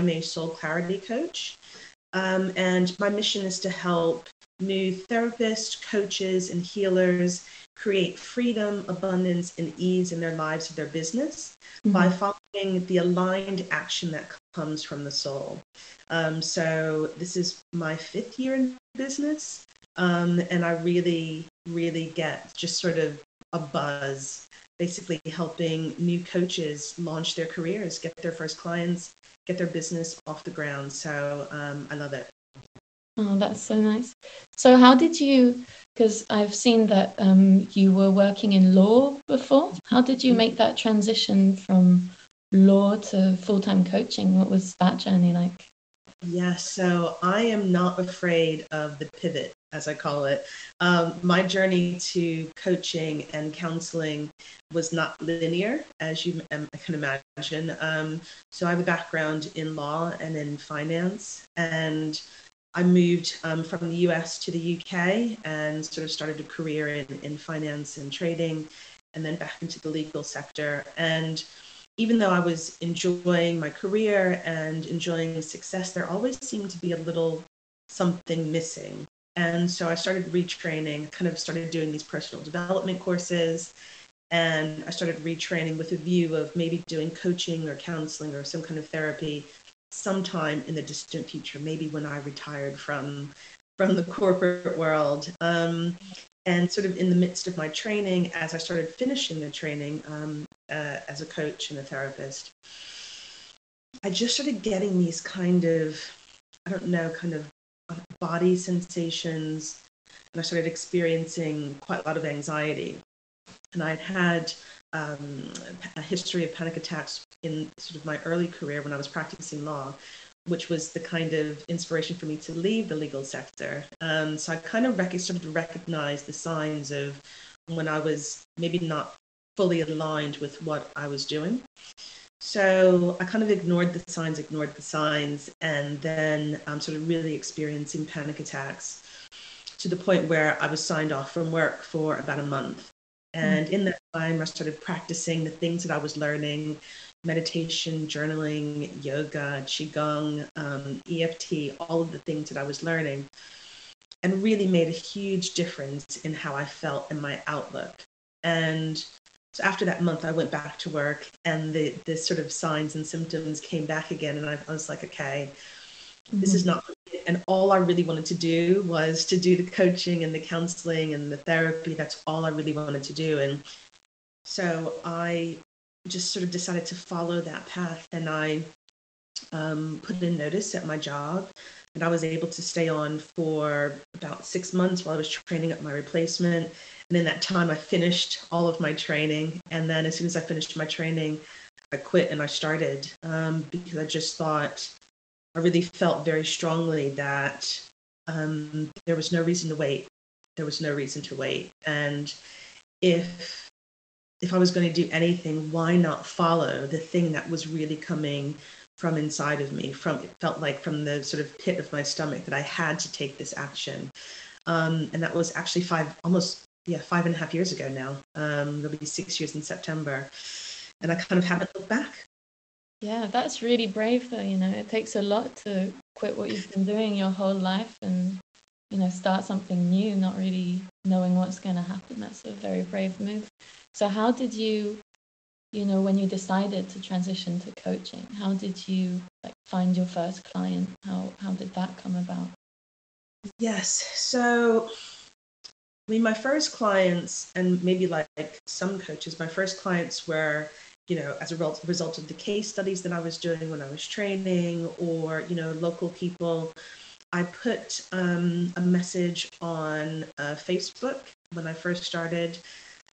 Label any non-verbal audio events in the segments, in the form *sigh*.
I'm a soul clarity coach, um, and my mission is to help new therapists, coaches, and healers create freedom, abundance, and ease in their lives and their business mm-hmm. by following the aligned action that comes from the soul. Um, so this is my fifth year in business, um, and I really, really get just sort of a buzz, basically helping new coaches launch their careers, get their first clients, get their business off the ground. So um, I love it. Oh, that's so nice. So, how did you? Because I've seen that um, you were working in law before. How did you make that transition from law to full time coaching? What was that journey like? Yeah, so I am not afraid of the pivot, as I call it. Um, my journey to coaching and counseling was not linear, as you um, can imagine. Um, so I have a background in law and in finance, and I moved um, from the US to the UK and sort of started a career in, in finance and trading and then back into the legal sector. And even though I was enjoying my career and enjoying success, there always seemed to be a little something missing. And so I started retraining, kind of started doing these personal development courses. And I started retraining with a view of maybe doing coaching or counseling or some kind of therapy sometime in the distant future, maybe when I retired from from the corporate world. Um, and sort of in the midst of my training, as I started finishing the training um, uh, as a coach and a therapist, I just started getting these kind of, I don't know, kind of body sensations. And I started experiencing quite a lot of anxiety. And I'd had um, a history of panic attacks in sort of my early career when I was practicing law, which was the kind of inspiration for me to leave the legal sector. Um, so I kind of rec- started to recognize the signs of when I was maybe not fully aligned with what I was doing. So I kind of ignored the signs, ignored the signs, and then I'm um, sort of really experiencing panic attacks to the point where I was signed off from work for about a month. And mm. in that time, I started practicing the things that I was learning meditation, journaling, yoga, Qigong, um, EFT, all of the things that I was learning, and really made a huge difference in how I felt and my outlook. And so after that month, I went back to work, and the, the sort of signs and symptoms came back again. And I, I was like, okay, mm-hmm. this is mm-hmm. not and all I really wanted to do was to do the coaching and the counseling and the therapy. That's all I really wanted to do. And so I just sort of decided to follow that path and I um, put in notice at my job and I was able to stay on for about six months while I was training up my replacement. And in that time, I finished all of my training. And then as soon as I finished my training, I quit and I started um, because I just thought I really felt very strongly that um, there was no reason to wait. There was no reason to wait. And if if I was going to do anything, why not follow the thing that was really coming from inside of me? From it felt like from the sort of pit of my stomach that I had to take this action. Um, and that was actually five, almost yeah, five and a half years ago now. Um, it'll be six years in September, and I kind of haven't looked back. Yeah, that's really brave though, you know. It takes a lot to quit what you've been doing your whole life and, you know, start something new, not really knowing what's going to happen. That's a very brave move. So how did you, you know, when you decided to transition to coaching, how did you like find your first client? How how did that come about? Yes. So I mean, my first clients, and maybe like some coaches, my first clients were you know, as a result of the case studies that I was doing when I was training, or you know, local people. I put um, a message on uh, Facebook when I first started,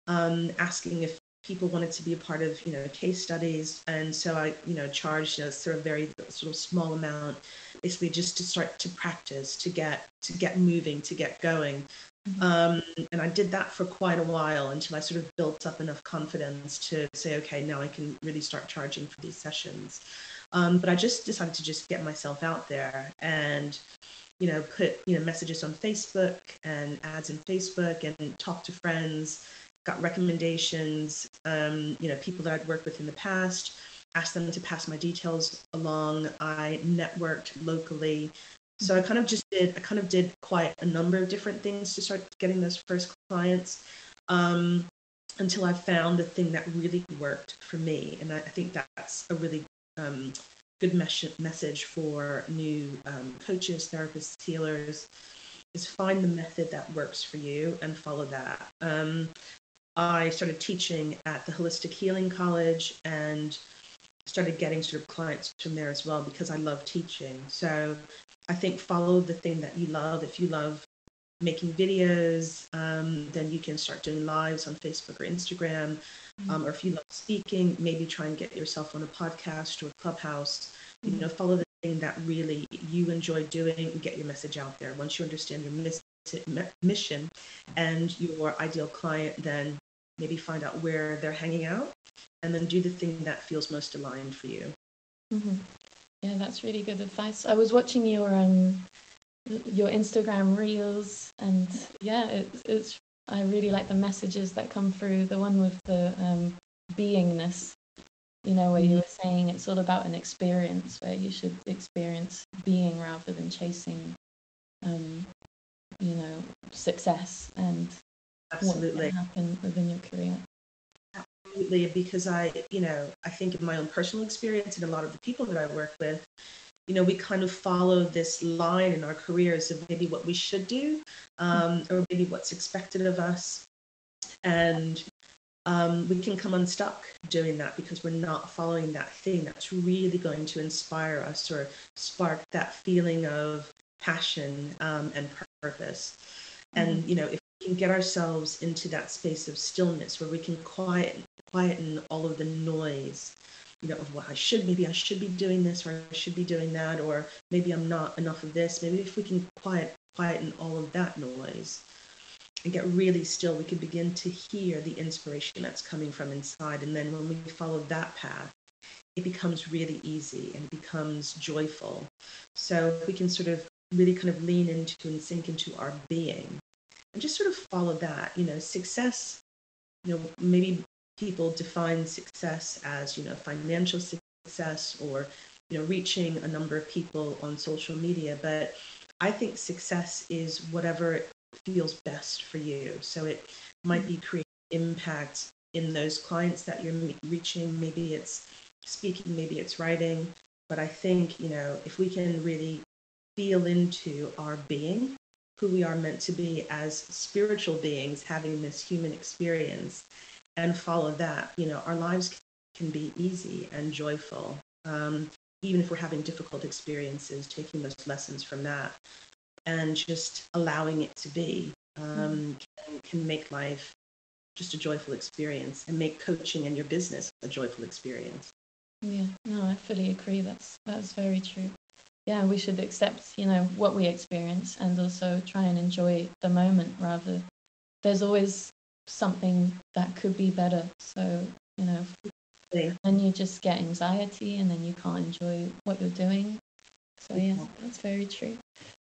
um, asking if people wanted to be a part of you know case studies, and so I you know charged a sort of very sort of small amount, basically just to start to practice, to get to get moving, to get going. Mm-hmm. Um, and I did that for quite a while until I sort of built up enough confidence to say, okay, now I can really start charging for these sessions. Um, but I just decided to just get myself out there and, you know, put, you know, messages on Facebook and ads in Facebook and talk to friends, got recommendations, um, you know, people that I'd worked with in the past. asked them to pass my details along. I networked locally. So I kind of just did, I kind of did quite a number of different things to start getting those first clients um, until I found the thing that really worked for me. And I, I think that's a really um, good mes- message for new um, coaches, therapists, healers is find the method that works for you and follow that. Um, I started teaching at the Holistic Healing College and started getting sort of clients from there as well because I love teaching. So I think follow the thing that you love. If you love making videos, um, then you can start doing lives on Facebook or Instagram. Um, or if you love speaking, maybe try and get yourself on a podcast or a clubhouse. You know, follow the thing that really you enjoy doing and get your message out there. Once you understand your miss- mission and your ideal client, then maybe find out where they're hanging out and then do the thing that feels most aligned for you. Mm-hmm. Yeah, that's really good advice. I was watching your um your Instagram reels, and yeah, it's it's I really like the messages that come through. The one with the um, beingness, you know, where you were saying it's all about an experience, where you should experience being rather than chasing, um, you know, success and absolutely what can happen within your career. Absolutely, because I, you know, I think in my own personal experience and a lot of the people that I work with, you know, we kind of follow this line in our careers of maybe what we should do um, or maybe what's expected of us. And um, we can come unstuck doing that because we're not following that thing that's really going to inspire us or spark that feeling of passion um, and purpose. Mm-hmm. And, you know, if we can get ourselves into that space of stillness where we can quiet, quieten all of the noise you know, of what I should, maybe I should be doing this or I should be doing that, or maybe I'm not enough of this. Maybe if we can quiet, quieten all of that noise and get really still, we can begin to hear the inspiration that's coming from inside. And then when we follow that path, it becomes really easy and it becomes joyful. So we can sort of really kind of lean into and sink into our being and just sort of follow that. You know, success, you know, maybe people define success as you know financial success or you know reaching a number of people on social media. But i think success is whatever feels best for you. So it might be creating impact in those clients that you're reaching. Maybe it's speaking maybe it's writing. But i think you know if we can really feel into our being who we are meant to be as spiritual beings having this human experience and follow that, you know, our lives can be easy and joyful. Um, even if we're having difficult experiences, taking those lessons from that and just allowing it to be um, can, can make life just a joyful experience and make coaching and your business a joyful experience. Yeah, no, I fully agree. That's that's very true. Yeah, we should accept, you know, what we experience and also try and enjoy the moment rather. There's always something that could be better. So, you know, yeah. and you just get anxiety and then you can't enjoy what you're doing. So, yeah, that's very true.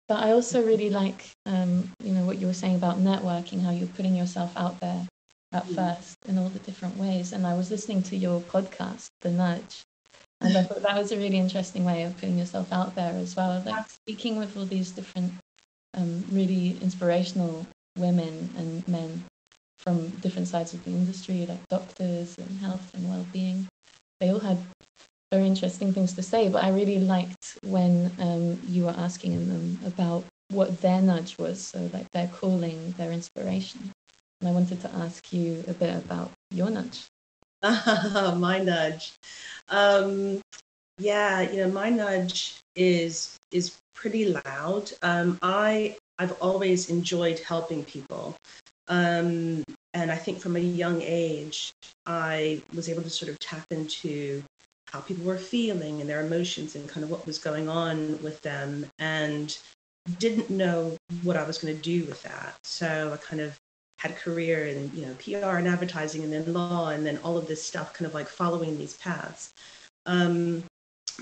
But I also really like, um, you know, what you were saying about networking, how you're putting yourself out there at first in all the different ways. And I was listening to your podcast, The Nudge, and I thought that was a really interesting way of putting yourself out there as well, like speaking with all these different, um, really inspirational women and men from different sides of the industry, like doctors and health and well-being. They all had very interesting things to say, but I really liked when um, you were asking them about what their nudge was, so like their calling, their inspiration. And I wanted to ask you a bit about your nudge. *laughs* my nudge. Um, yeah, you know, my nudge is is pretty loud. Um, I I've always enjoyed helping people. Um, and I think from a young age, I was able to sort of tap into how people were feeling and their emotions and kind of what was going on with them and didn't know what I was going to do with that. So I kind of had a career in, you know, PR and advertising and then law and then all of this stuff kind of like following these paths. Um,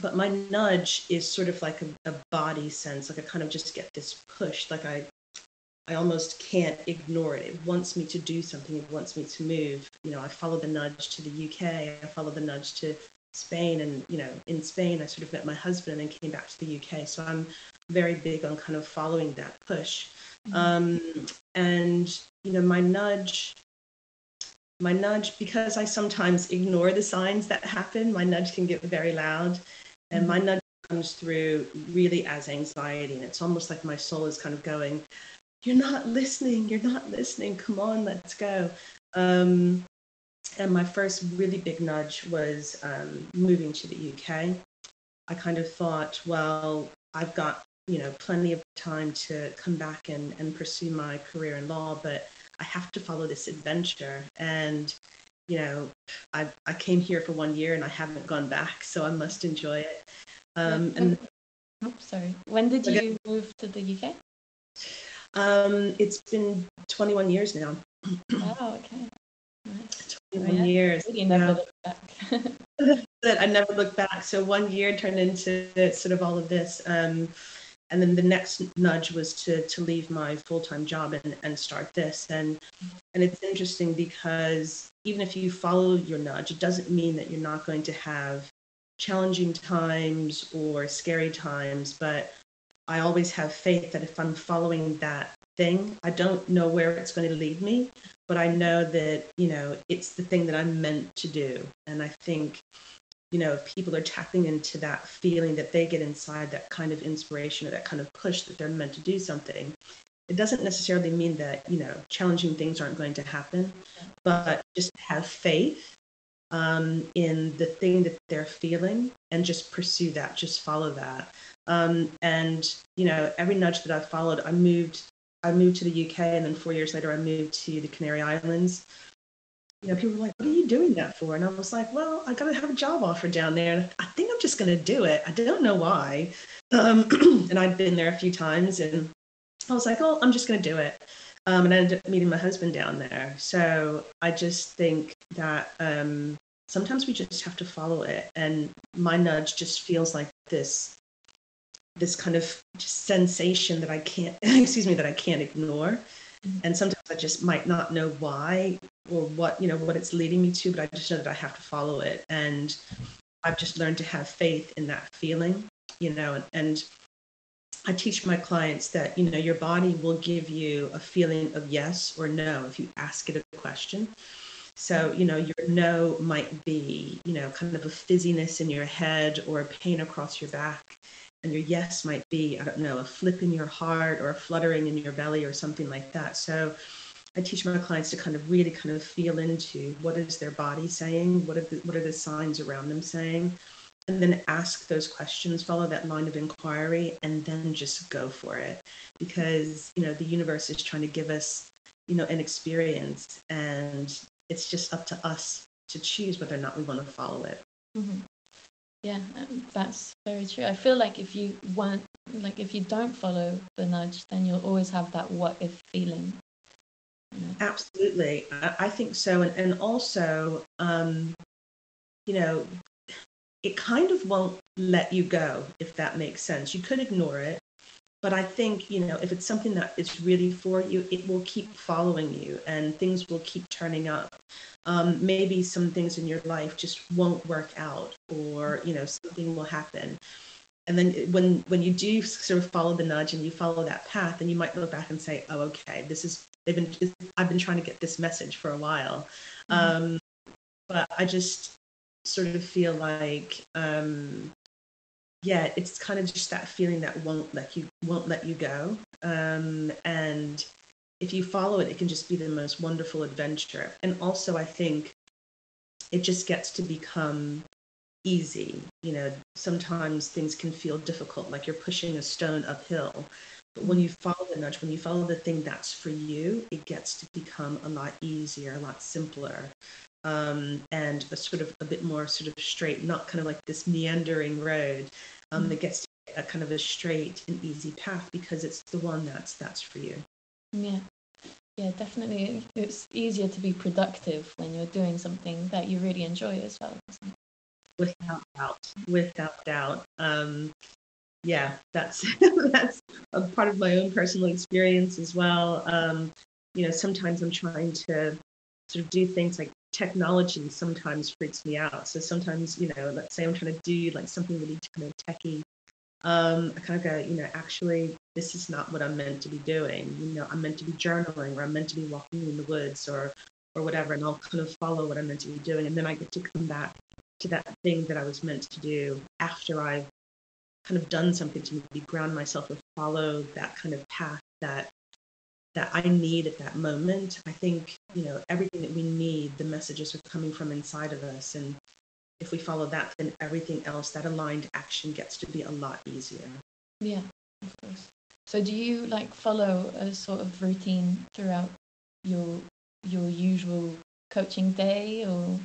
but my nudge is sort of like a, a, body sense, like I kind of just get this push, like I I almost can't ignore it. It wants me to do something. It wants me to move. You know, I follow the nudge to the UK. I follow the nudge to Spain, and you know, in Spain, I sort of met my husband and then came back to the UK. So I'm very big on kind of following that push. Mm-hmm. Um, and you know, my nudge, my nudge, because I sometimes ignore the signs that happen. My nudge can get very loud, and mm-hmm. my nudge comes through really as anxiety, and it's almost like my soul is kind of going, "You're not listening. You're not listening. Come on, let's go." Um, and my first really big nudge was um, moving to the UK. I kind of thought, well, I've got you know plenty of time to come back and, and pursue my career in law, but I have to follow this adventure. And you know, I I came here for one year and I haven't gone back, so I must enjoy it. Um, and oh, sorry, when did you move to the UK? Um, it's been 21 years now. oh, okay. *clears throat* Nice. 21 yeah. years. Never looked back. *laughs* I never looked back. So one year turned into sort of all of this. Um, and then the next nudge was to to leave my full-time job and, and start this. And and it's interesting because even if you follow your nudge, it doesn't mean that you're not going to have challenging times or scary times, but I always have faith that if I'm following that thing, I don't know where it's going to lead me, but I know that, you know, it's the thing that I'm meant to do. And I think, you know, if people are tapping into that feeling that they get inside, that kind of inspiration or that kind of push that they're meant to do something, it doesn't necessarily mean that, you know, challenging things aren't going to happen, but just have faith um, in the thing that they're feeling and just pursue that, just follow that. Um, and you know, every nudge that I followed, I moved. I moved to the UK, and then four years later, I moved to the Canary Islands. You know, people were like, "What are you doing that for?" And I was like, "Well, I got to have a job offer down there, and I think I'm just going to do it. I don't know why." Um, *clears throat* and I'd been there a few times, and I was like, "Oh, I'm just going to do it." Um, and I ended up meeting my husband down there. So I just think that um, sometimes we just have to follow it. And my nudge just feels like this this kind of sensation that I can't, *laughs* excuse me, that I can't ignore. Mm-hmm. And sometimes I just might not know why or what, you know, what it's leading me to, but I just know that I have to follow it. And I've just learned to have faith in that feeling, you know, and, and I teach my clients that, you know, your body will give you a feeling of yes or no if you ask it a question. So, you know, your no might be, you know, kind of a fizziness in your head or a pain across your back and your yes might be, I don't know, a flip in your heart or a fluttering in your belly or something like that. So I teach my clients to kind of really kind of feel into what is their body saying, what are the, what are the signs around them saying, and then ask those questions, follow that line of inquiry, and then just go for it. Because you know the universe is trying to give us, you know, an experience, and it's just up to us to choose whether or not we want to follow it. Mm-hmm. Yeah, um, that's very true. I feel like if you want, like if you don't follow the nudge, then you'll always have that what if feeling. Absolutely, I think so, and and also, um, you know, it kind of won't let you go if that makes sense. You could ignore it, but I think, you know, if it's something that is really for you, it will keep following you and things will keep turning up. Um, maybe some things in your life just won't work out or, you know, something will happen. And then when when you do sort of follow the nudge and you follow that path, then you might look back and say, "Oh, okay, this is they've been I've been trying to get this message for a while." Mm-hmm. Um, but I just sort of feel like um, yeah, it's kind of just that feeling that won't let you won't let you go. Um, and if you follow it, it can just be the most wonderful adventure. And also, I think it just gets to become easy. You know, sometimes things can feel difficult, like you're pushing a stone uphill. But when you follow the nudge, when you follow the thing that's for you, it gets to become a lot easier, a lot simpler um, and a sort of a bit more sort of straight, not kind of like this meandering road um, mm-hmm. that gets a kind of a straight and easy path because it's the one that's that's for you. Yeah. Yeah, definitely. It's easier to be productive when you're doing something that you really enjoy as well. Without doubt, without doubt. Um, yeah, that's *laughs* that's a part of my own personal experience as well. Um, you know, sometimes I'm trying to sort of do things like technology sometimes freaks me out. So sometimes, you know, let's say I'm trying to do like something really kind of techy. Um, I kind of go, you know, actually, this is not what I'm meant to be doing. You know, I'm meant to be journaling or I'm meant to be walking in the woods or or whatever, and I'll kind of follow what I'm meant to be doing. And then I get to come back to that thing that I was meant to do after I've kind of done something to maybe ground myself or follow that kind of path that that I need at that moment. I think, you know, everything that we need, the messages are coming from inside of us. And if we follow that, then everything else, that aligned action gets to be a lot easier. Yeah, of course. So do you like follow a sort of routine throughout your your usual coaching day or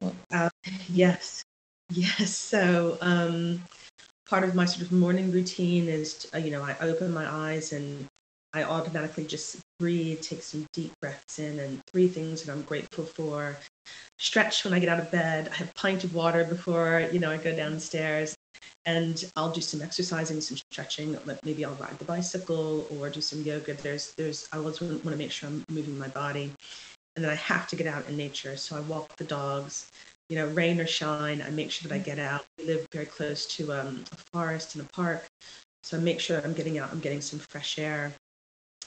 what? Uh, yes. Yes. So um part of my sort of morning routine is, uh, you know, I open my eyes and I automatically just breathe, take some deep breaths in, and three things that I'm grateful for. Stretch when I get out of bed. I have a pint of water before you know I go downstairs, and I'll do some exercising, some stretching. Maybe I'll ride the bicycle or do some yoga. There's there's I always want to make sure I'm moving my body, and then I have to get out in nature. So I walk the dogs. You know, rain or shine, I make sure that I get out. We live very close to um, a forest and a park, so I make sure I'm getting out. I'm getting some fresh air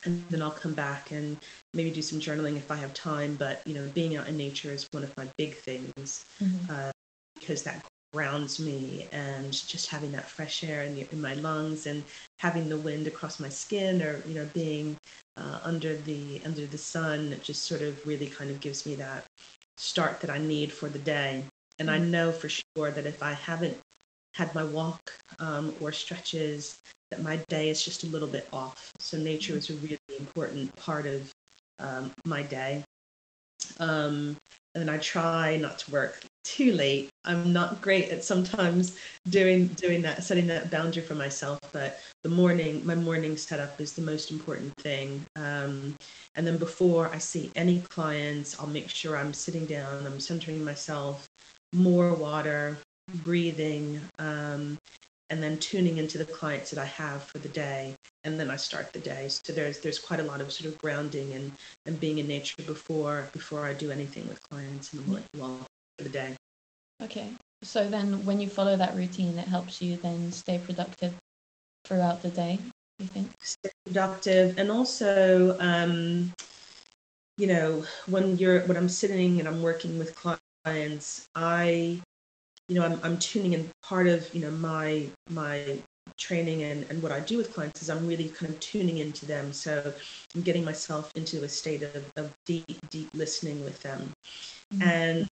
and then I'll come back and maybe do some journaling if I have time. But you know, being out in nature is one of my big things mm-hmm. uh, because that grounds me, and just having that fresh air in, the, in, my lungs and having the wind across my skin, or you know, being uh, under the under the sun, it just sort of really kind of gives me that start that I need for the day. And mm-hmm. I know for sure that if I haven't had my walk um, or stretches, that my day is just a little bit off. So nature is a really important part of um, my day. Um, and then I try not to work too late. I'm not great at sometimes doing doing that, setting that boundary for myself. But the morning, my morning setup is the most important thing. Um, and then before I see any clients, I'll make sure I'm sitting down, I'm centering myself, more water, breathing, um, and then tuning into the clients that I have for the day, and then I start the day. So there's there's quite a lot of sort of grounding and and being in nature before before I do anything with clients in the morning, well for the day. Okay, so then when you follow that routine, it helps you then stay productive throughout the day. You think stay productive, and also. Um, you know, when you're when I'm sitting and I'm working with clients, I you know, I'm, I'm tuning in part of, you know, my, my training and, and what I do with clients is I'm really kind of tuning into them. So I'm getting myself into a state of, of deep, deep listening with them. Mm-hmm. And,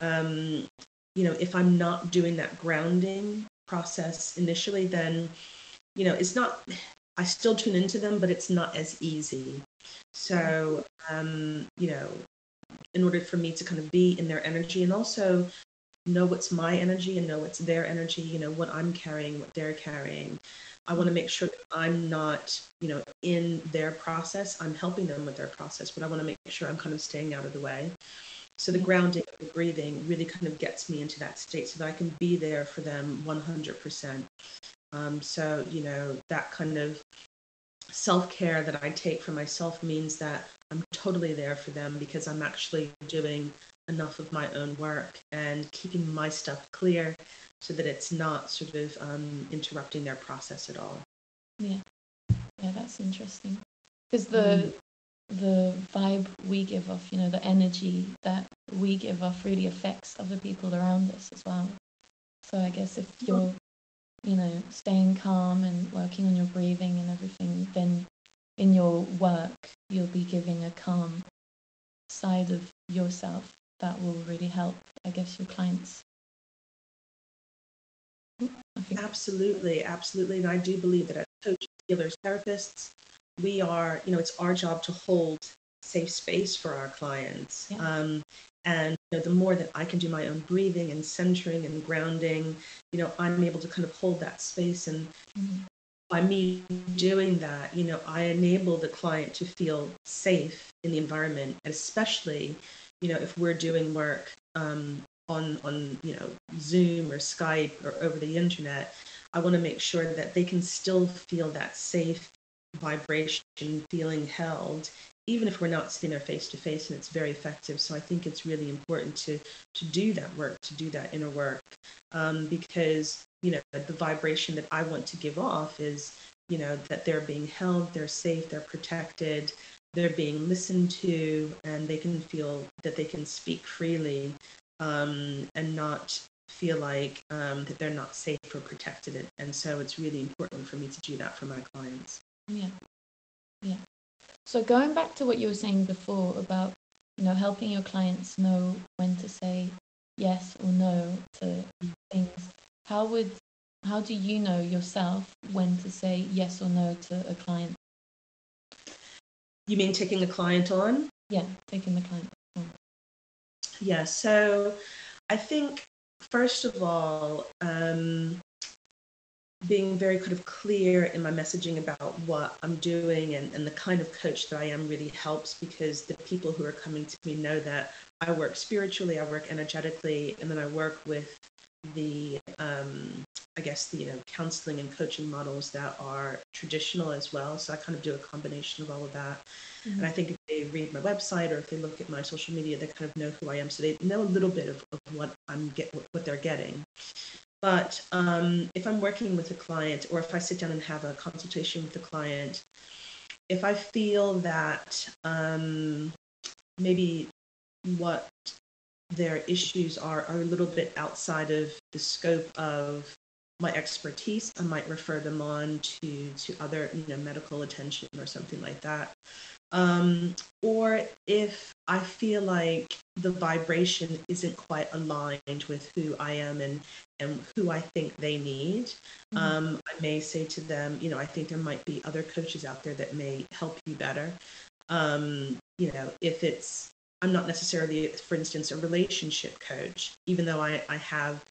um, you know, if I'm not doing that grounding process initially, then, you know, it's not, I still tune into them, but it's not as easy. So, um, you know, in order for me to kind of be in their energy and also know what's my energy and know what's their energy, you know, what I'm carrying, what they're carrying. I want to make sure that I'm not, you know, in their process. I'm helping them with their process, but I want to make sure I'm kind of staying out of the way. So the grounding, the breathing really kind of gets me into that state so that I can be there for them 100%. Um, so, you know, that kind of self care that I take for myself means that I'm totally there for them because I'm actually doing enough of my own work and keeping my stuff clear so that it's not sort of um, interrupting their process at all. Yeah, yeah, that's interesting because the mm. the vibe we give off, you know, the energy that we give off really affects other people around us as well. So I guess if you're, you know, staying calm and working on your breathing and everything, then in your work you'll be giving a calm side of yourself that will really help, I guess, your clients. Absolutely, absolutely. And I do believe that as coaches, healers, therapists, we are, you know, it's our job to hold safe space for our clients. Yeah. Um, and you know, the more that I can do my own breathing and centering and grounding, you know, I'm able to kind of hold that space. And mm-hmm. by me doing that, you know, I enable the client to feel safe in the environment, and especially you know, if we're doing work um, on on you know Zoom or Skype or over the internet, I want to make sure that they can still feel that safe vibration, feeling held, even if we're not seeing her face to face and it's very effective. So i think it's really important to to do that work to do that inner work um, because you know the vibration that i want to give off is you know that they're being held they're safe they're protected they're being listened to and they can feel that they can speak freely um, and not feel like um, that they're not safe or protected. And so it's really important for me to do that for my clients. Yeah. Yeah. So going back to what you were saying before about you know helping your clients know when to say yes or no to things how would how do you know yourself when to say yes or no to a client you mean taking the client on? Yeah taking the client on. Yeah so i think first of all um, being very kind of clear in my messaging about what I'm doing and, and the kind of coach that I am really helps because the people who are coming to me know that I work spiritually, I work energetically, and then I work with the um, I guess the you know counseling and coaching models that are traditional as well. So I kind of do a combination of all of that. Mm-hmm. And I think if they read my website or if they look at my social media, they kind of know who I am. So they know a little bit of, of what I'm get what they're getting. But um, if I'm working with a client or if I sit down and have a consultation with a client, if I feel that um, maybe what their issues are are a little bit outside of the scope of my expertise, I might refer them on to to other you know medical attention or something like that. Um, or if I feel like the vibration isn't quite aligned with who I am and and who I think they need, mm-hmm. um, I may say to them, you know, I think there might be other coaches out there that may help you better. Um, you know, if it's I'm not necessarily, for instance, a relationship coach, even though I, I have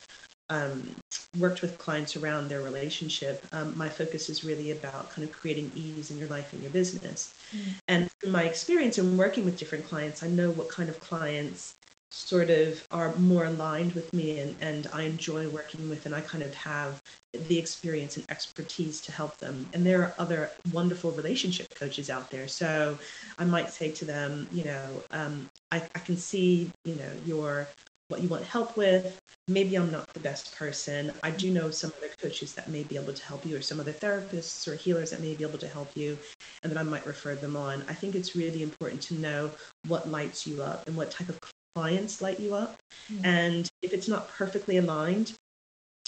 um, worked with clients around their relationship, um, my focus is really about kind of creating ease in your life and your business. Mm. And through my experience in working with different clients, I know what kind of clients sort of are more aligned with me and, and I enjoy working with and I kind of have the experience and expertise to help them. And there are other wonderful relationship coaches out there. So I might say to them, you know, um, I, I can see, you know, your what you want help with. Maybe I'm not the best person. I do know some other coaches that may be able to help you, or some other therapists or healers that may be able to help you, and that I might refer them on. I think it's really important to know what lights you up and what type of clients light you up. Mm-hmm. And if it's not perfectly aligned,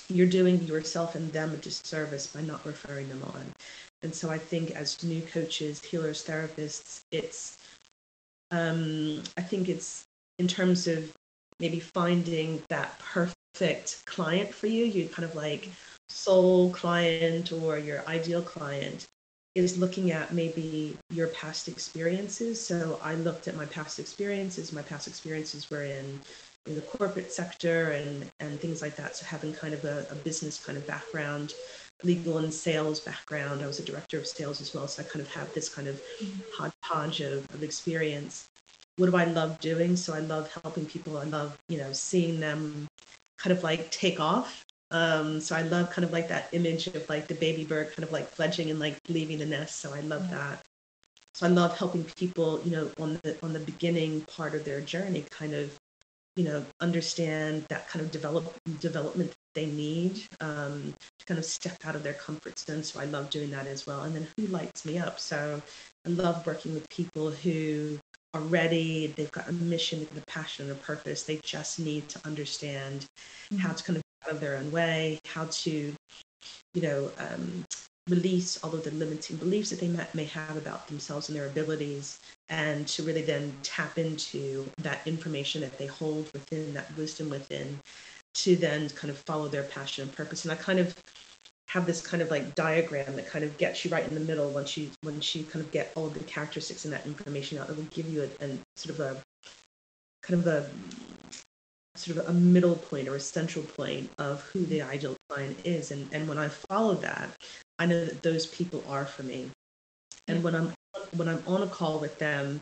you're doing yourself and them a disservice by not referring them on. And so I think as new coaches, healers, therapists, it's um, I think it's in terms of maybe finding that perfect client for you, you kind of like soul client or your ideal client is looking at maybe your past experiences. So I looked at my past experiences. My past experiences were in, in the corporate sector and, and things like that. So having kind of a, a business kind of background, legal and sales background. I was a director of sales as well. So I kind of have this kind of mm-hmm. hodgepodge of, of experience. What do I love doing? So I love helping people. I love, you know, seeing them kind of like take off um, so I love kind of like that image of like the baby bird kind of like fledging and like leaving the nest. So I love yeah. that. So I love helping people, you know, on the on the beginning part of their journey, kind of, you know, understand that kind of develop development they need um, to kind of step out of their comfort zone. So I love doing that as well. And then who lights me up? So I love working with people who are ready. They've got a mission, they've a passion, and a purpose. They just need to understand mm-hmm. how to kind of out of their own way, how to, you know, um, release all of the limiting beliefs that they may have about themselves and their abilities, and to really then tap into that information that they hold within, that wisdom within, to then kind of follow their passion and purpose. And I kind of have this kind of like diagram that kind of gets you right in the middle once you once you kind of get all of the characteristics and that information out. It will give you a, a sort of a kind of a sort of a middle point or a central point of who the ideal client is. And, and when I follow that, I know that those people are for me. And when I'm when I'm on a call with them,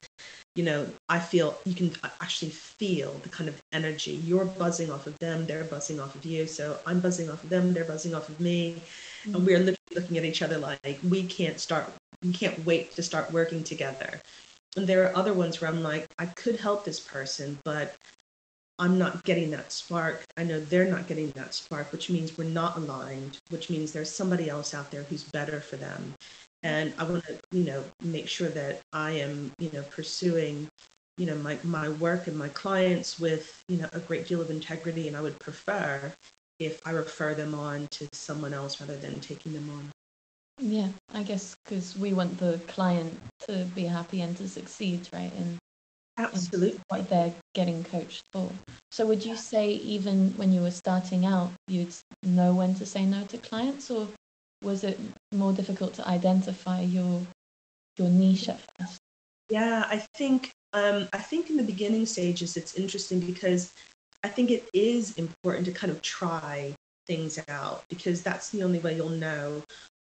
you know, I feel you can actually feel the kind of energy. You're buzzing off of them, they're buzzing off of you. So I'm buzzing off of them, they're buzzing off of me. Mm-hmm. And we're literally looking at each other like we can't start we can't wait to start working together. and there are other ones where I'm like, I could help this person, but I'm not getting that spark. I know they're not getting that spark, which means we're not aligned, which means there's somebody else out there who's better for them. And I want to, you know, make sure that I am, you know, pursuing, you know, my, my work and my clients with, you know, a great deal of integrity. And I would prefer if I refer them on to someone else rather than taking them on. Yeah, I guess because we want the client to be happy and to succeed, right? And absolutely what they're getting coached for. So, would you say even when you were starting out, you'd know when to say no to clients, or was it more difficult to identify your your niche at first? Yeah, I think um, I think in the beginning stages it's interesting because I think it is important to kind of try things out because that's the only way you'll know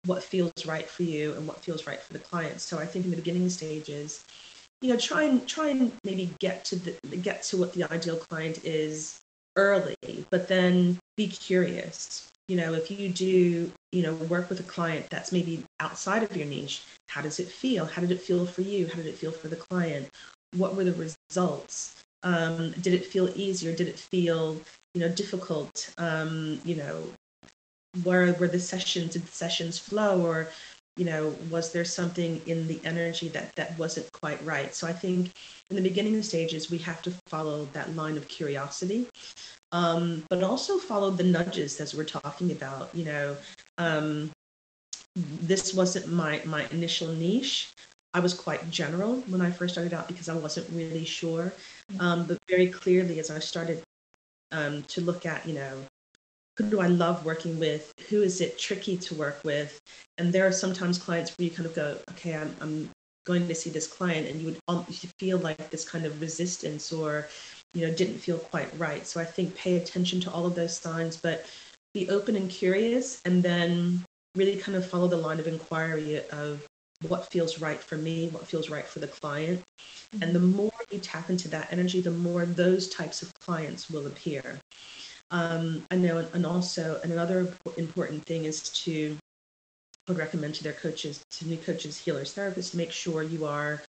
what feels right for you and what feels right for the client. So I think in the beginning stages, you know, try and try and maybe get to the get to what the ideal client is early, but then be curious. You know, if you do, you know, work with a client that's maybe outside of your niche, how does it feel? How did it feel for you? How did it feel for the client? What were the results? Um, did it feel easy or did it feel, you know, difficult? Um, you know, where were the sessions did the sessions flow or you know was there something in the energy that that wasn't quite right? So i think in the beginning stages we have to follow that line of curiosity um, but also follow the nudges as we're talking about you know um, this wasn't my my initial niche. I was quite general when i first started out because i wasn't really sure um, but very clearly as i started um, to look at you know who do I love working with? Who is it tricky to work with? And there are sometimes clients where you kind of go, okay, I'm, I'm going to see this client, and you would um, you feel like this kind of resistance or, you know, didn't feel quite right. So I think pay attention to all of those signs, but be open and curious, and then really kind of follow the line of inquiry of what feels right for me, what feels right for the client. Mm-hmm. And the more you tap into that energy, the more those types of clients will appear. Um, I know, and also another important thing is to would recommend to their coaches, to new coaches, healers, therapists, make sure you are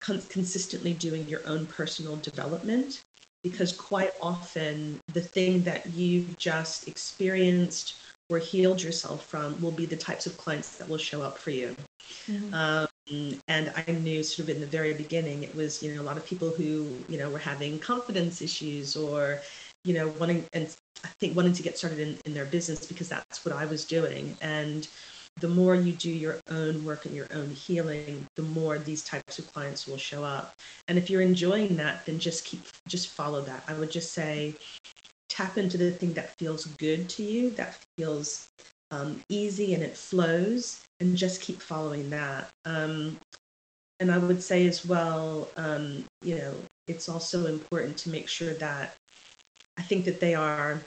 con- consistently doing your own personal development because quite often the thing that you've just experienced or healed yourself from will be the types of clients that will show up for you. Mm-hmm. Um, and I knew sort of in the very beginning, it was, you know, a lot of people who, you know, were having confidence issues or, you know, wanting and I think wanting to get started in, in their business because that's what I was doing. And the more you do your own work and your own healing, the more these types of clients will show up. And if you're enjoying that, then just keep just follow that. I would just say tap into the thing that feels good to you, that feels um, easy and it flows, and just keep following that. Um, and I would say as well, um, you know, it's also important to make sure that I think that they are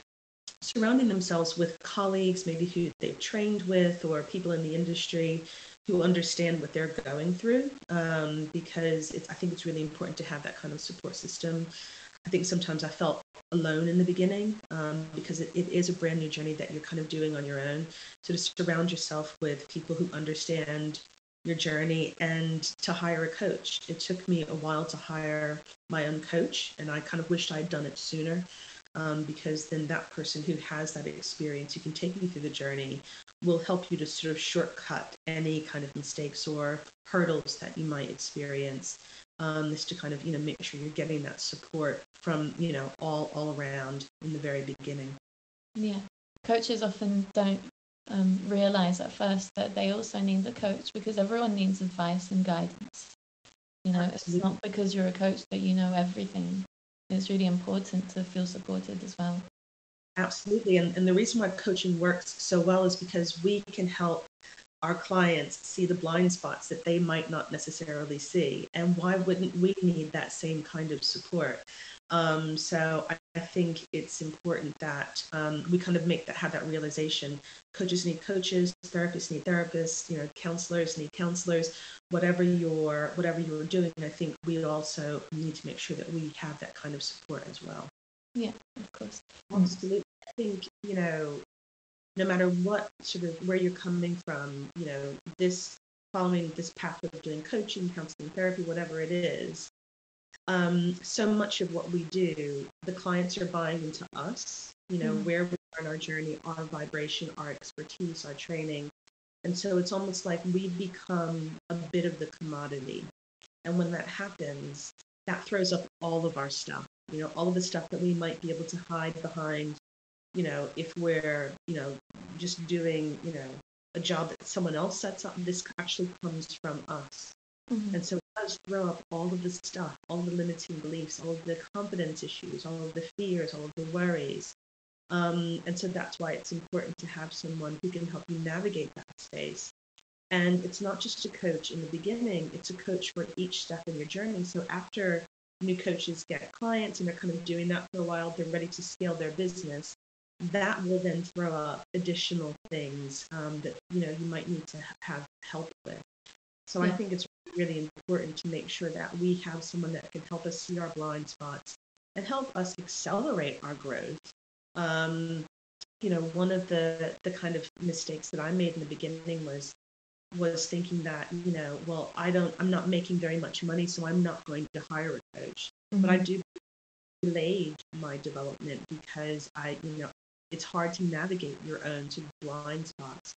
surrounding themselves with colleagues, maybe who they've trained with, or people in the industry who understand what they're going through. Um, because I think it's really important to have that kind of support system. I think sometimes I felt alone in the beginning um, because it, it is a brand new journey that you're kind of doing on your own. So to surround yourself with people who understand your journey and to hire a coach. It took me a while to hire my own coach, and I kind of wished I'd done it sooner um, because then that person who has that experience, who can take you through the journey, will help you to sort of shortcut any kind of mistakes or hurdles that you might experience. Um, is to kind of you know make sure you're getting that support from you know all all around in the very beginning. Yeah, coaches often don't um, realize at first that they also need the coach because everyone needs advice and guidance. You know, Absolutely. it's not because you're a coach that you know everything it's really important to feel supported as well. Absolutely. And, and the reason why coaching works so well is because we can help our clients see the blind spots that they might not necessarily see. And why wouldn't we need that same kind of support? Um, so I, I, think it's important that um, we kind of make that have that realization. Coaches need coaches, therapists need therapists, you know, counselors need counselors. Whatever you're whatever you're doing, I think we also need to make sure that we have that kind of support as well. Yeah, of course. Absolutely. I think you know, no matter what sort of where you're coming from, you know, this following this path of doing coaching, counseling, therapy, whatever it is, um, so much of what we do, the clients are buying into us, you know, mm. where we are in our journey, our vibration, our expertise, our training. And so it's almost like we become a bit of the commodity. And when that happens, that throws up all of our stuff, you know, all of the stuff that we might be able to hide behind, you know, if we're, you know, just doing, you know, a job that someone else sets up. This actually comes from us. Mm-hmm. And so it does throw up all of the stuff, all the limiting beliefs, all of the confidence issues, all of the fears, all of the worries. Um, and so that's why it's important to have someone who can help you navigate that space. And it's not just a coach in the beginning, it's a coach for each step in your journey. So after new coaches get clients and they're kind of doing that for a while, they're ready to scale their business. That will then throw up additional things um, that you know you might need to have help with. So yeah. I think it's really important to make sure that we have someone that can help us see our blind spots and help us accelerate our growth. Um, you know, one of the the kind of mistakes that I made in the beginning was was thinking that you know, well, I don't, I'm not making very much money, so I'm not going to hire a coach. Mm-hmm. But I mm-hmm. do delayed my development because I, you know, it's hard to navigate your own sort of blind spots.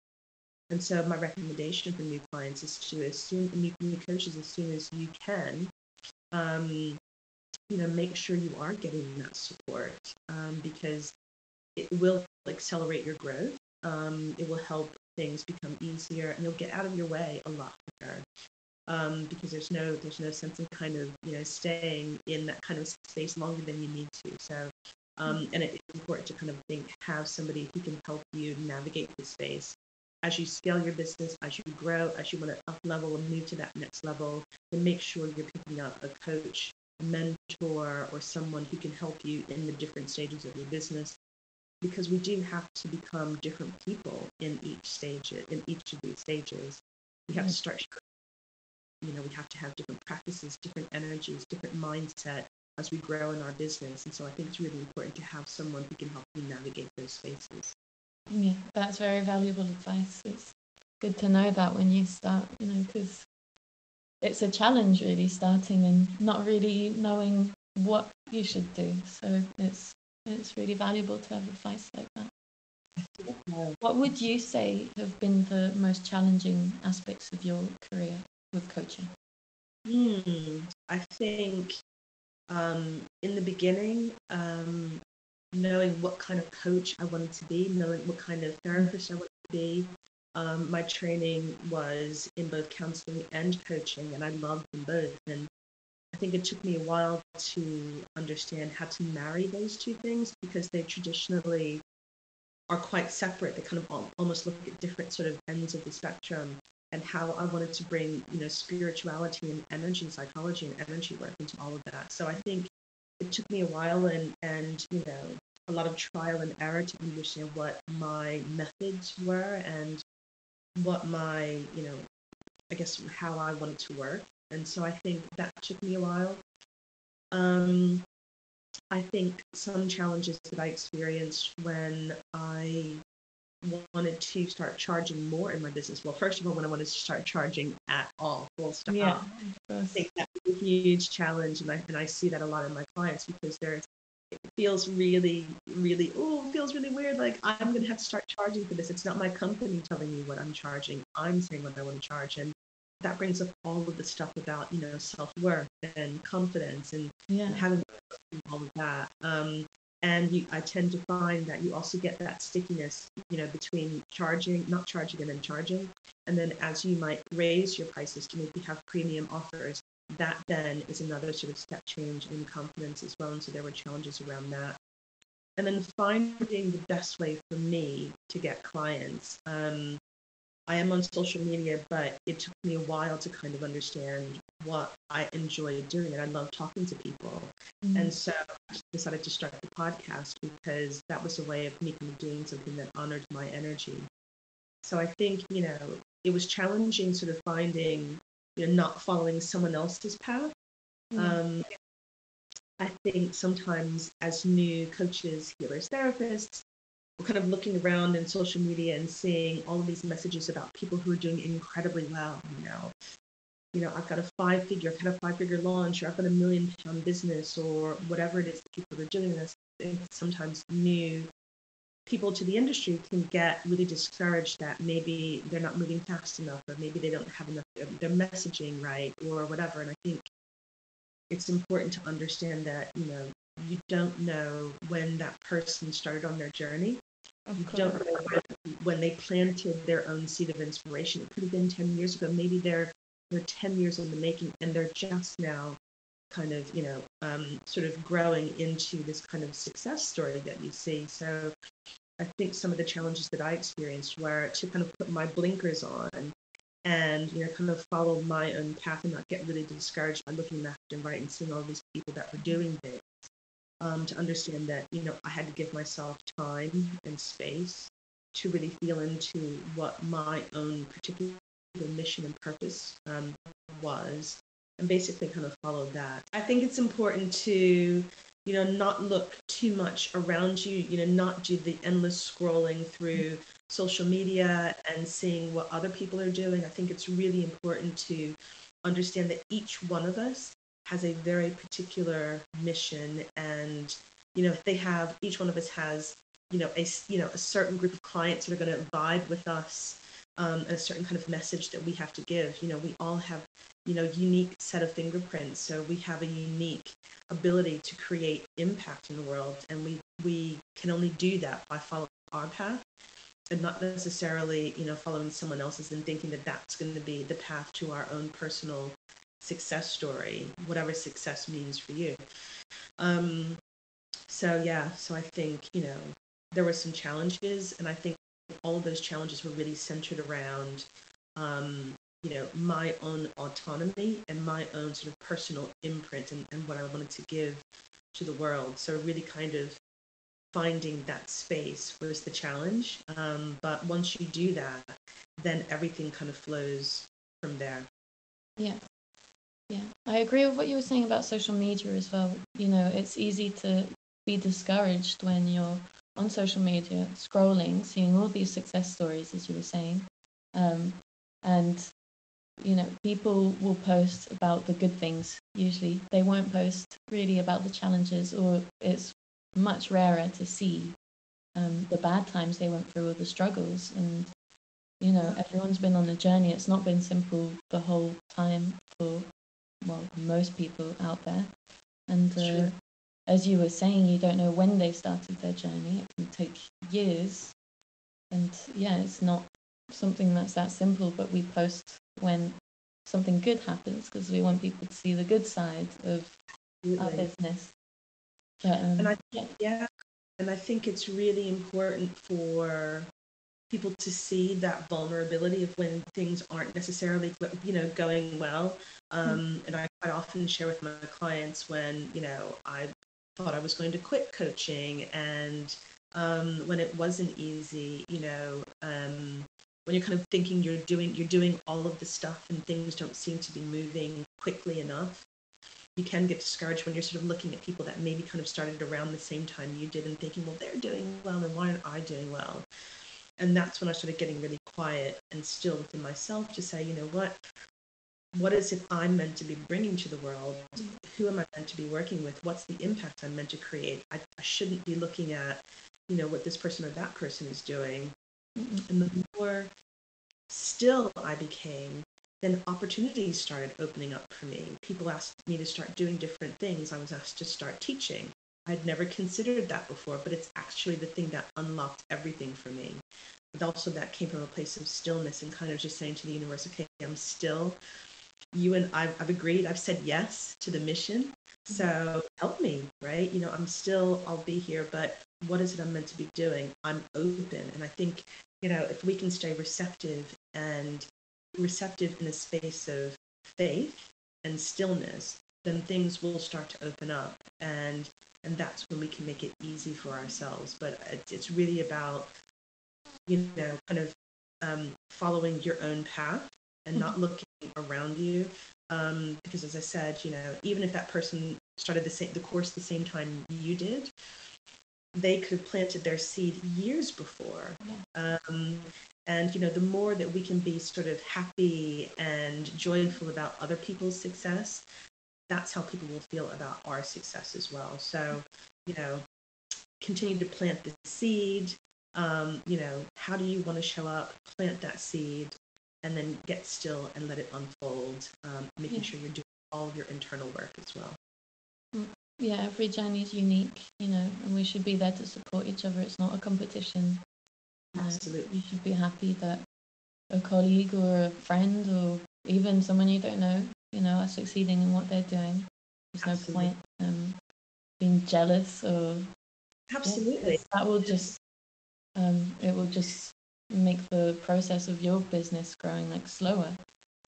And so my recommendation for new clients is to as soon new, new coaches as soon as you can, um, you know, make sure you are getting that support um, because it will accelerate your growth. Um, it will help things become easier, and you'll get out of your way a lot quicker. Um, because there's no there's no sense in kind of you know staying in that kind of space longer than you need to. So um, and it's important to kind of think have somebody who can help you navigate the space as you scale your business, as you grow, as you want to up level and move to that next level, then make sure you're picking up a coach, a mentor, or someone who can help you in the different stages of your business. Because we do have to become different people in each stage, in each of these stages. We have to start, you know, we have to have different practices, different energies, different mindset as we grow in our business. And so I think it's really important to have someone who can help you navigate those spaces. Yeah, that's very valuable advice. It's good to know that when you start, you know, because it's a challenge really starting and not really knowing what you should do. So it's it's really valuable to have advice like that. What would you say have been the most challenging aspects of your career with coaching? Hmm, I think um, in the beginning, um, knowing what kind of coach I wanted to be, knowing what kind of therapist I wanted to be. Um, my training was in both counseling and coaching, and I loved them both. And I think it took me a while to understand how to marry those two things because they traditionally are quite separate. They kind of almost look at different sort of ends of the spectrum and how I wanted to bring, you know, spirituality and energy, psychology and energy work into all of that. So I think it took me a while and and you know a lot of trial and error to understand what my methods were and what my you know I guess how I wanted to work. And so I think that took me a while. Um, I think some challenges that I experienced when I wanted to start charging more in my business. Well, first of all, when I wanted to start charging at all, full stop. Yeah, I think that was a huge challenge, and I and I see that a lot in my clients because there's it feels really, really, oh, it feels really weird. Like I'm going to have to start charging for this. It's not my company telling me what I'm charging. I'm saying what I want to charge. And that brings up all of the stuff about, you know, self worth and confidence and, yeah. and having all of that. Um, and you, I tend to find that you also get that stickiness, you know, between charging, not charging, and then charging. And then as you might raise your prices to maybe have premium offers, that then is another sort of step change in confidence as well. And so there were challenges around that. And then finding the best way for me to get clients. Um, I am on social media, but it took me a while to kind of understand what I enjoy doing. And I love talking to people. Mm-hmm. And so I decided to start the podcast because that was a way of me doing something that honored my energy. So I think, you know, it was challenging sort of finding, you know, not following someone else's path. Mm-hmm. Um, I think sometimes as new coaches, healers, therapists, we're kind of looking around in social media and seeing all of these messages about people who are doing incredibly well. You know, you know, I've got a five figure, I've had a five figure launch, or I've got a million pound business, or whatever it is that people are doing. This sometimes new people to the industry can get really discouraged that maybe they're not moving fast enough, or maybe they don't have enough uh, their messaging right, or whatever. And I think it's important to understand that you know you don't know when that person started on their journey. you don't know when they planted their own seed of inspiration. It could have been 10 years ago. Maybe they're they're 10 years in the making and they're just now kind of, you know, um, sort of growing into this kind of success story that you see. So I think some of the challenges that I experienced were to kind of put my blinkers on and you know kind of follow my own path and not get really discouraged by looking left and right and seeing all these people that were doing this um, to understand that you know I had to give myself time and space to really feel into what my own particular mission and purpose um, was and basically kind of followed that. I think it's important to you know not look too much around you you know not do the endless scrolling through social media and seeing what other people are doing i think it's really important to understand that each one of us has a very particular mission and you know they have each one of us has you know a you know a certain group of clients that are going to vibe with us um, a certain kind of message that we have to give. You know we all have you know unique set of fingerprints. So we have a unique ability to create impact in the world. And we we can only do that by following our path and not necessarily you know following someone else's and thinking that that's going to be the path to our own personal success story, whatever success means for you. Um, so yeah, so I think you know there were some challenges, and I think all of those challenges were really centered around um, you know my own autonomy and my own sort of personal imprint and, and what I wanted to give to the world. So really kind of finding that space was the challenge. Um, but once you do that, then everything kind of flows from there. Yeah. Yeah, I agree with what you were saying about social media as well. You know, it's easy to be discouraged when you're on social media, scrolling, seeing all these success stories, as you were saying. Um, and, you know, people will post about the good things usually. They won't post really about the challenges, or it's much rarer to see um, the bad times they went through or the struggles. And, you know, everyone's been on a journey. It's not been simple the whole time for well, most people out there. And uh, as you were saying, you don't know when they started their journey. It can take years. And yeah, it's not something that's that simple, but we post when something good happens because we want people to see the good side of Absolutely. our business. But, um, and I, yeah. yeah, and I think it's really important for people to see that vulnerability of when things aren't necessarily you know going well um, mm-hmm. and i quite often share with my clients when you know i thought i was going to quit coaching. And um, when it wasn't easy you know um, when you're kind of thinking you're doing you're doing all of the stuff and things don't seem to be moving quickly enough you can get discouraged when you're sort of looking at people that maybe kind of started around the same time you did and thinking well they're doing well and why aren't i doing well? And that's when I started getting really quiet and still within myself to say, you know what, what is it I'm meant to be bringing to the world? Who am I meant to be working with? What's the impact I'm meant to create? I, I shouldn't be looking at, you know, what this person or that person is doing. And the more still I became, then opportunities started opening up for me. People asked me to start doing different things. I was asked to start teaching. I'd never considered that before, but it's actually the thing that unlocked everything for me. But also that came from a place of stillness and kind of just saying to the universe, okay, I'm still. You and I've, I've agreed. I've said yes to the mission. Mm-hmm. So help me, right? You know, I'm still. I'll be here, but what is it I'm meant to be doing? I'm open, and I think you know if we can stay receptive and receptive in a space of faith and stillness, then things will start to open up, and and that's when we can make it easy for ourselves. But it's really about, you know, kind of um, following your own path and not looking around you. Um, because as I said, you know, even if that person started the same the course the same time you did, they could have planted their seed years before. Yeah. Um, and you know, the more that we can be sort of happy and joyful about other people's success, that's how people will feel about our success as well. So, you know, continue to plant the seed. Um, you know, how do you want to show up? Plant that seed, and then get still and let it unfold. Um, making Yeah. sure you're doing all of your internal work as well. Yeah, every journey is unique, you know, and we should be there to support each other. It's not a competition. Absolutely. You should be happy that a colleague or a friend or even someone you don't know, you know, are succeeding in what they're doing. There's no point um, being jealous or yeah, that will just um, it will just make the process of your business growing like slower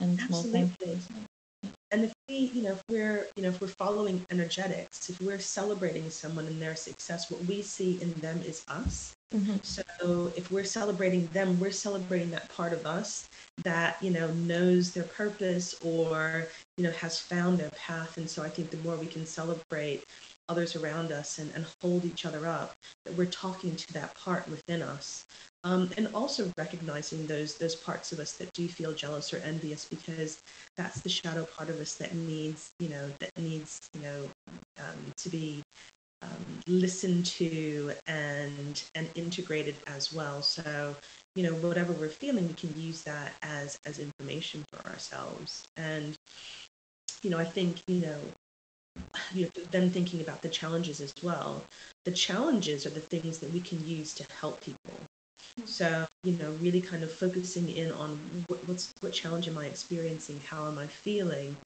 and more Absolutely. painful. So, And if we, you know, if we're, you know, if we're following energetics, if we're celebrating someone and their success, what we see in them is us. Mhm, So if we're celebrating them, we're celebrating that part of us that, you know, knows their purpose or, you know, has found their path. And so I think the more we can celebrate others around us and, and hold each other up, that we're talking to that part within us. Um, and also recognizing those those parts of us that do feel jealous or envious because that's the shadow part of us that needs, you know, that needs, you know, um, to be um, listened to and and integrated as well. So you know whatever we're feeling, we can use that as as information for ourselves. And you know I think you know you know, then thinking about the challenges as well. The challenges are the things that we can use to help people. So, you know, really kind of focusing in on what, what's what challenge am I experiencing? How am I feeling?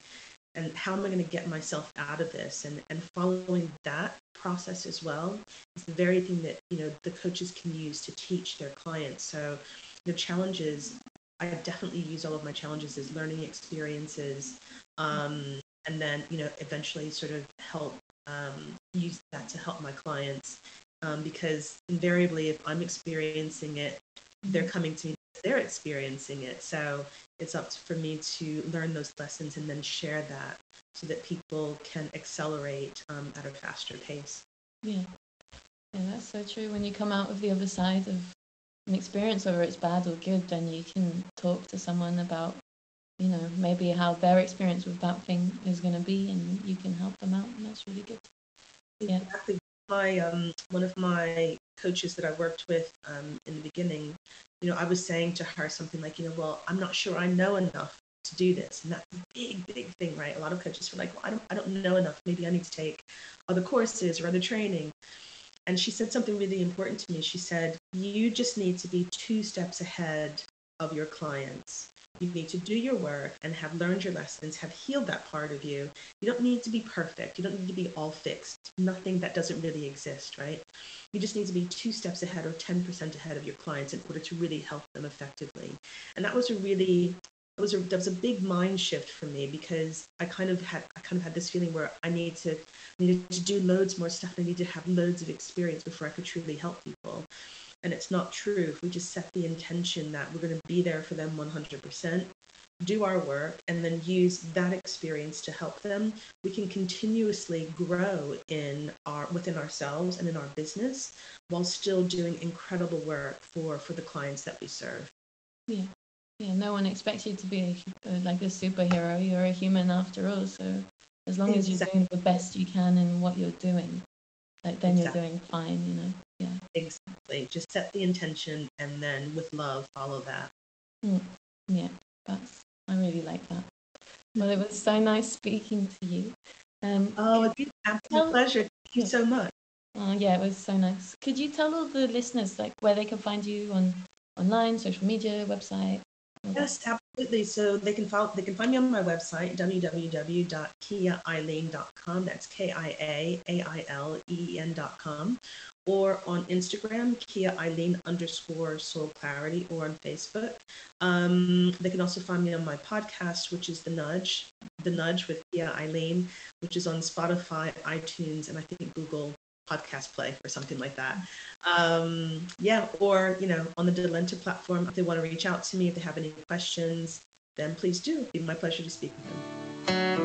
And how am I going to get myself out of this? And and following that process as well is the very thing that you know the coaches can use to teach their clients. So, the challenges, I definitely use all of my challenges as learning experiences, um, and then you know eventually sort of help um, use that to help my clients um, because invariably if i'm experiencing it they're coming to me they're experiencing it so it's up for me to learn those lessons and then share that so that people can accelerate um, at a faster pace Yeah. Yeah, that's so true. When you come out of the other side of an experience, whether it's bad or good, then you can talk to someone about, you know, maybe how their experience with that thing is going to be, and you can help them out, and that's really good. Yeah. Exactly. My um, one of my coaches that I worked with um, in the beginning, you know, I was saying to her something like, you know, well, I'm not sure I know enough to do this, and that's a big, big thing, right? A lot of coaches were like, well, I don't, I don't know enough. Maybe I need to take other courses or other training. And she said something really important to me. She said, you just need to be two steps ahead of your clients. You need to do your work and have learned your lessons, have healed that part of you. You don't need to be perfect. You don't need to be all fixed. Nothing that doesn't really exist, right? You just need to be two steps ahead or 10% ahead of your clients in order to really help them effectively. And that was a really it was a that was a big mind shift for me because I kind of had I kind of had this feeling where I needed to needed to do loads more stuff. I needed to have loads of experience before I could truly help people. And it's not true. If we just set the intention that we're going to be there for them 100%, do our work, and then use that experience to help them, we can continuously grow in our within ourselves and in our business while still doing incredible work for for the clients that we serve. Yeah. Yeah, no one expects you to be a, like a superhero. You're a human after all. So as long as you're doing the best you can in what you're doing, like then Exactly. you're doing fine. You know. Yeah. Exactly. Just set the intention and then with love follow that. Yeah. That's. I really like that. Well, it was so nice speaking to you. Um, Oh, it's been an absolute pleasure. Thank you so much. Oh, yeah, it was so nice. Could you tell all the listeners like where they can find you on online, social media, website? that? Yes, absolutely. So they can follow, they can find me on my website www.kiaaileen.com. That's K I A A I L E E N.com, or on Instagram Kia Aileen underscore Soul Clarity, or on Facebook. Um, they can also find me on my podcast, which is The Nudge, The Nudge with Kia Aileen, which is on Spotify, iTunes, and I think Google podcast play or something like that. Um, yeah or you know on the delenta platform if they want to reach out to me if they have any questions then please do. It'd be my pleasure to speak with them